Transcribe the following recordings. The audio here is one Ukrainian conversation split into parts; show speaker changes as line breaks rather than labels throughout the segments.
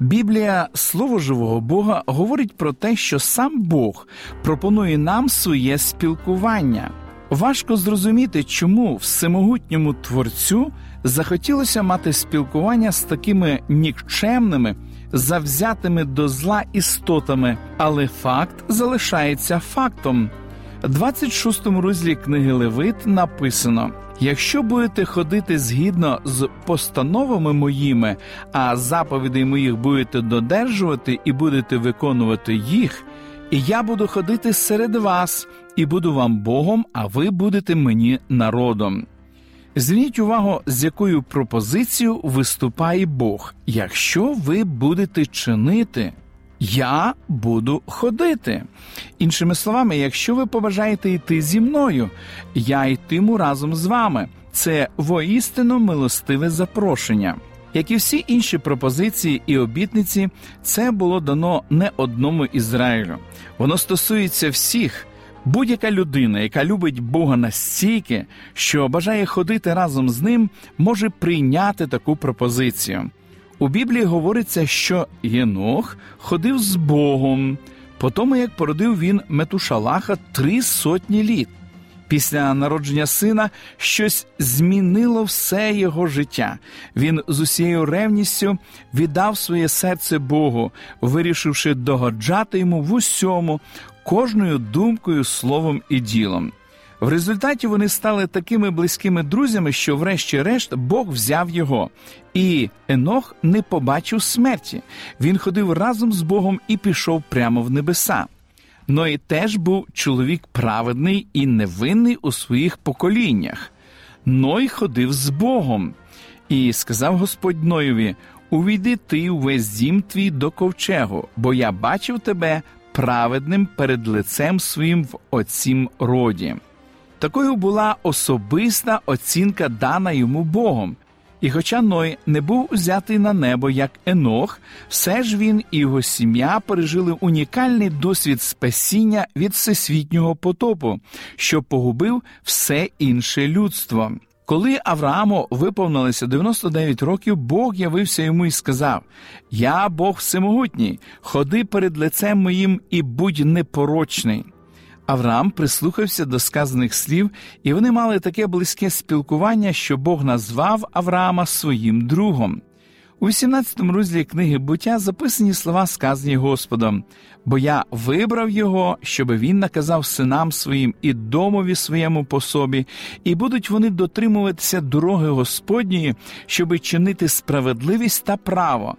Біблія, слово живого Бога, говорить про те, що сам Бог пропонує нам своє спілкування. Важко зрозуміти, чому всемогутньому творцю захотілося мати спілкування з такими нікчемними, завзятими до зла істотами, але факт залишається фактом. 26 розділі книги Левит написано. Якщо будете ходити згідно з постановами моїми, а заповідей моїх будете додержувати і будете виконувати їх, і я буду ходити серед вас і буду вам Богом, а ви будете мені народом. Зверніть увагу, з якою пропозицією виступає Бог, якщо ви будете чинити. Я буду ходити. Іншими словами, якщо ви побажаєте йти зі мною, я йтиму разом з вами. Це воістину милостиве запрошення. Як і всі інші пропозиції і обітниці, це було дано не одному Ізраїлю. Воно стосується всіх. Будь-яка людина, яка любить Бога настільки, що бажає ходити разом з ним, може прийняти таку пропозицію. У Біблії говориться, що Єнох ходив з Богом, по тому як породив він Метушалаха три сотні літ. Після народження сина щось змінило все його життя. Він з усією ревністю віддав своє серце Богу, вирішивши догоджати йому в усьому, кожною думкою, словом і ділом. В результаті вони стали такими близькими друзями, що, врешті-решт, Бог взяв його, і Енох не побачив смерті. Він ходив разом з Богом і пішов прямо в небеса. Ной теж був чоловік праведний і невинний у своїх поколіннях. Ной ходив з Богом, і сказав Господь Ноєві: Увійди ти увесь дім твій до ковчегу, бо я бачив тебе праведним перед лицем своїм в оцім роді. Такою була особиста оцінка дана йому Богом. І хоча Ной не був узятий на небо як Енох, все ж він і його сім'я пережили унікальний досвід спасіння від всесвітнього потопу, що погубив все інше людство. Коли Аврааму виповнилося 99 років, Бог явився йому і сказав: Я Бог всемогутній, ходи перед лицем моїм і будь непорочний. Авраам прислухався до сказаних слів, і вони мали таке близьке спілкування, що Бог назвав Авраама своїм другом. У 18 розділі книги буття записані слова, сказані Господом, бо я вибрав його, щоб він наказав синам своїм і домові своєму по собі, і будуть вони дотримуватися дороги Господньої, щоби чинити справедливість та право,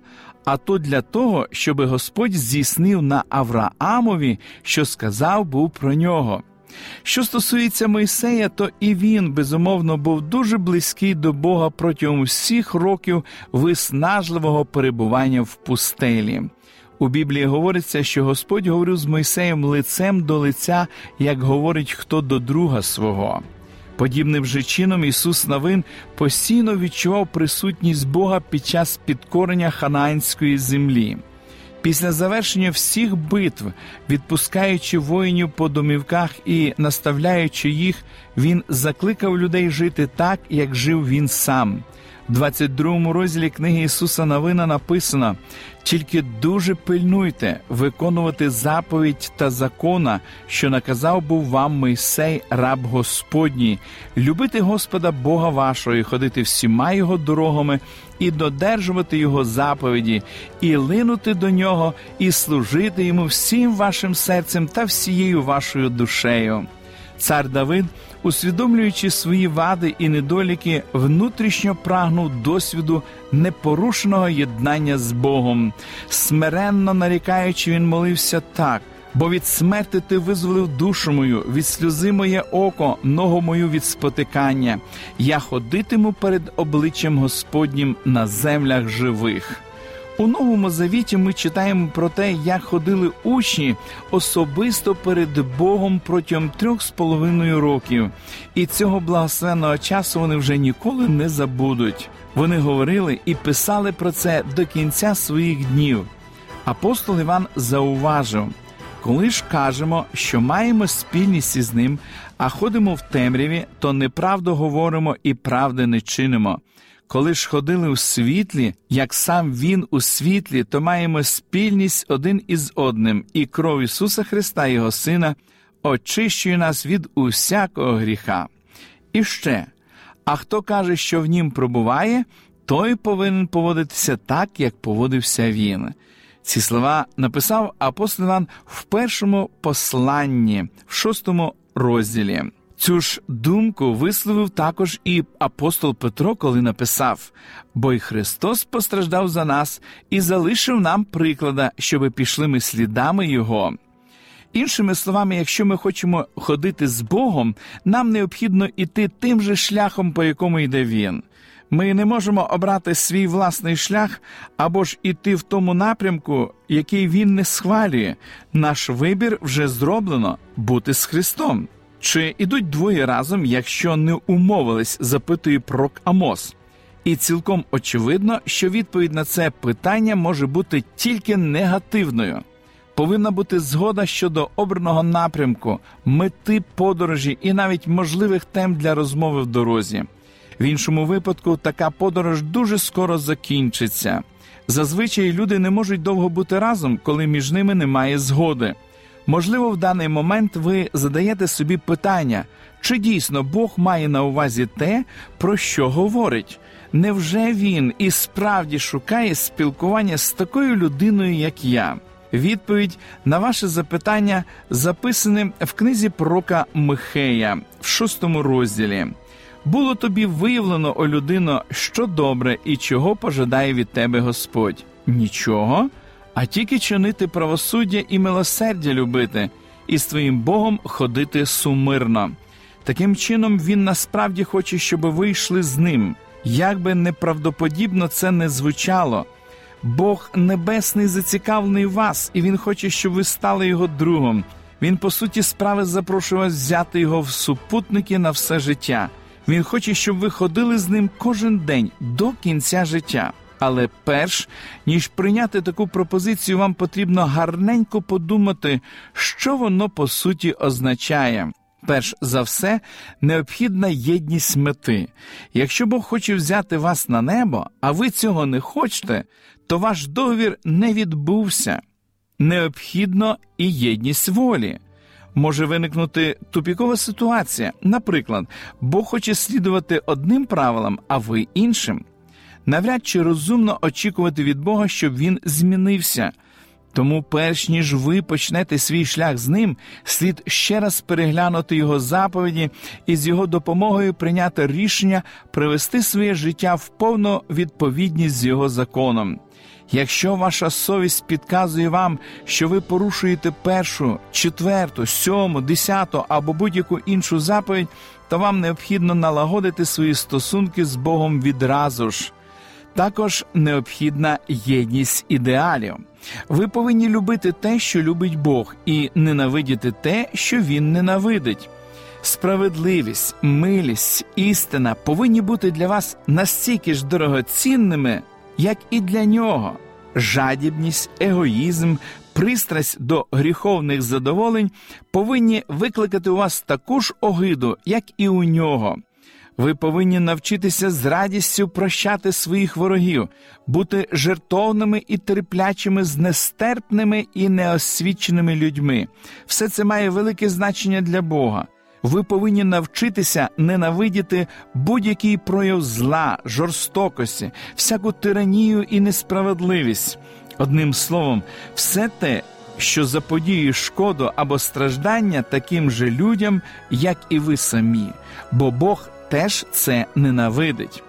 а то для того, щоби Господь здійснив на Авраамові, що сказав був про нього. Що стосується Мойсея, то і він, безумовно, був дуже близький до Бога протягом всіх років виснажливого перебування в пустелі. У Біблії говориться, що Господь говорив з Мойсеєм лицем до лиця, як говорить хто до друга свого. Подібним же чином Ісус Навин постійно відчував присутність Бога під час підкорення ханаанської землі. Після завершення всіх битв, відпускаючи воїнів по домівках і наставляючи їх, він закликав людей жити так, як жив він сам. В 22 розділі книги Ісуса Новина написано: тільки дуже пильнуйте виконувати заповідь та закона, що наказав був вам Мойсей, раб Господній, любити Господа Бога вашого, і ходити всіма його дорогами, і додержувати Його заповіді, і линути до нього, і служити йому всім вашим серцем та всією вашою душею. Цар Давид, усвідомлюючи свої вади і недоліки, внутрішньо прагнув досвіду непорушеного єднання з Богом. Смиренно нарікаючи, він молився так. Бо від смерти ти визволив душу мою, від сльози моє око, ногу мою від спотикання. Я ходитиму перед обличчям Господнім на землях живих. У новому завіті ми читаємо про те, як ходили учні особисто перед Богом протягом трьох з половиною років, і цього благословенного часу вони вже ніколи не забудуть. Вони говорили і писали про це до кінця своїх днів. Апостол Іван зауважив. Коли ж кажемо, що маємо спільність із ним, а ходимо в темряві, то неправду говоримо і правди не чинимо. Коли ж ходили у світлі, як сам Він у світлі, то маємо спільність один із одним, і кров Ісуса Христа, Його Сина, очищує нас від усякого гріха. І ще, а хто каже, що в нім пробуває, той повинен поводитися так, як поводився він. Ці слова написав апостол Іван в першому посланні, в шостому розділі. Цю ж думку висловив також і апостол Петро, коли написав: Бо й Христос постраждав за нас і залишив нам приклада, щоби пішли ми слідами Його. Іншими словами, якщо ми хочемо ходити з Богом, нам необхідно йти тим же шляхом, по якому йде Він. Ми не можемо обрати свій власний шлях або ж іти в тому напрямку, який він не схвалює. Наш вибір вже зроблено бути з Христом. Чи ідуть двоє разом, якщо не умовились, запитує пророк Амос. І цілком очевидно, що відповідь на це питання може бути тільки негативною. Повинна бути згода щодо обраного напрямку, мети подорожі і навіть можливих тем для розмови в дорозі. В іншому випадку така подорож дуже скоро закінчиться. Зазвичай люди не можуть довго бути разом, коли між ними немає згоди. Можливо, в даний момент ви задаєте собі питання, чи дійсно Бог має на увазі те, про що говорить? Невже він і справді шукає спілкування з такою людиною, як я? Відповідь на ваше запитання записане в книзі пророка Михея в шостому розділі. Було тобі виявлено, о людино, що добре і чого пожадає від тебе Господь? Нічого, а тільки чинити правосуддя і милосердя любити, і з твоїм Богом ходити сумирно. Таким чином, він насправді хоче, щоб ви йшли з ним. Як би неправдоподібно це не звучало. Бог Небесний зацікавлений вас, і Він хоче, щоб ви стали його другом. Він, по суті, справи запрошує вас взяти його в супутники на все життя. Він хоче, щоб ви ходили з ним кожен день до кінця життя. Але перш ніж прийняти таку пропозицію, вам потрібно гарненько подумати, що воно по суті означає. Перш за все, необхідна єдність мети. Якщо Бог хоче взяти вас на небо, а ви цього не хочете, то ваш договір не відбувся. Необхідно і єдність волі може виникнути тупікова ситуація. Наприклад, Бог хоче слідувати одним правилам, а ви іншим. Навряд чи розумно очікувати від Бога, щоб він змінився. Тому, перш ніж ви почнете свій шлях з ним, слід ще раз переглянути його заповіді і з його допомогою прийняти рішення привести своє життя в повну відповідність з його законом. Якщо ваша совість підказує вам, що ви порушуєте першу, четверту, сьому, десяту або будь-яку іншу заповідь, то вам необхідно налагодити свої стосунки з Богом відразу ж. Також необхідна єдність ідеалів. Ви повинні любити те, що любить Бог, і ненавидіти те, що Він ненавидить. Справедливість, милість, істина повинні бути для вас настільки ж дорогоцінними, як і для нього. Жадібність, егоїзм, пристрасть до гріховних задоволень повинні викликати у вас таку ж огиду, як і у нього. Ви повинні навчитися з радістю прощати своїх ворогів, бути жертовними і терплячими з нестерпними і неосвіченими людьми. Все це має велике значення для Бога. Ви повинні навчитися ненавидіти будь-який прояв зла, жорстокості, всяку тиранію і несправедливість. Одним словом, все те, що заподіє шкоду або страждання таким же людям, як і ви самі, бо Бог теж це ненавидить.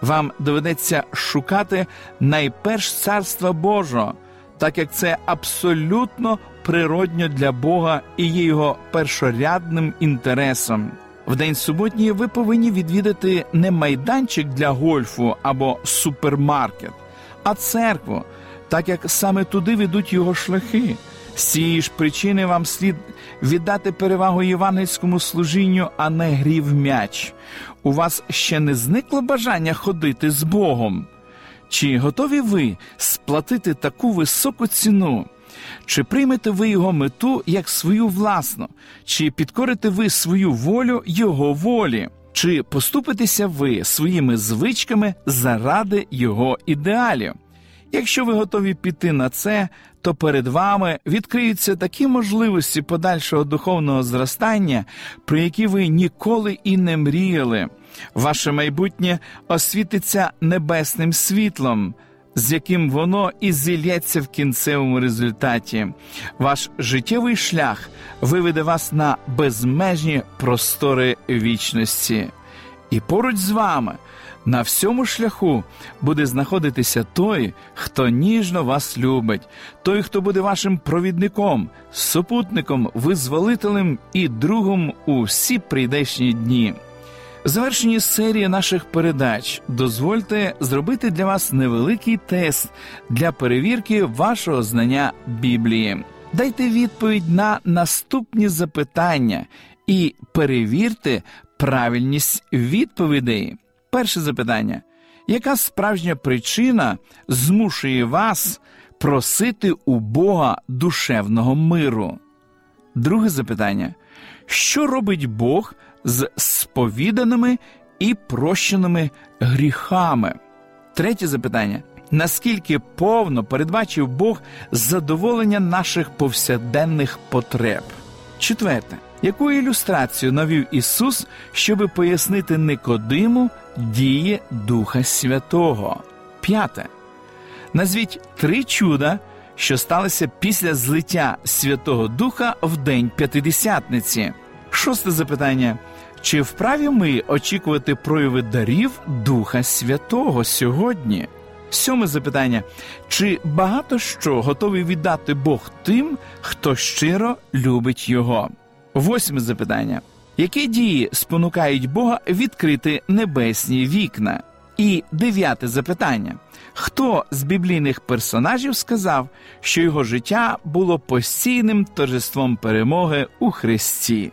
Вам доведеться шукати найперш царства Божого, так як це абсолютно природньо для Бога і є його першорядним інтересом. В день суботній ви повинні відвідати не майданчик для гольфу або супермаркет, а церкву, так як саме туди ведуть його шляхи. Цієї ж причини вам слід віддати перевагу євангельському служінню, а не грів м'яч. У вас ще не зникло бажання ходити з Богом. Чи готові ви сплатити таку високу ціну? Чи приймете ви його мету як свою власну, чи підкорите ви свою волю Його волі, чи поступитеся ви своїми звичками заради Його ідеалів? Якщо ви готові піти на це, то перед вами відкриються такі можливості подальшого духовного зростання, про які ви ніколи і не мріяли. Ваше майбутнє освітиться небесним світлом, з яким воно і зілється в кінцевому результаті. Ваш життєвий шлях виведе вас на безмежні простори вічності. І поруч з вами на всьому шляху буде знаходитися той, хто ніжно вас любить, той, хто буде вашим провідником, супутником, визволителем і другом у всі прийдешні дні. В завершенні серії наших передач дозвольте зробити для вас невеликий тест для перевірки вашого знання Біблії. Дайте відповідь на наступні запитання і перевірте правильність відповідей. Перше запитання: яка справжня причина змушує вас просити у Бога душевного миру? Друге запитання: що робить Бог з сповіданими і прощеними гріхами? Третє запитання: наскільки повно передбачив Бог задоволення наших повсякденних потреб? Четверте. Яку ілюстрацію навів Ісус, щоби пояснити Никодиму дії Духа Святого? П'яте. Назвіть три чуда, що сталися після злиття Святого Духа в День П'ятидесятниці. Шосте запитання. Чи вправі ми очікувати прояви дарів Духа Святого сьогодні? Сьоме запитання: чи багато що готовий віддати Бог тим, хто щиро любить Його? Восьме запитання: які дії спонукають Бога відкрити небесні вікна? І дев'яте запитання: хто з біблійних персонажів сказав, що його життя було постійним торжеством перемоги у Христі?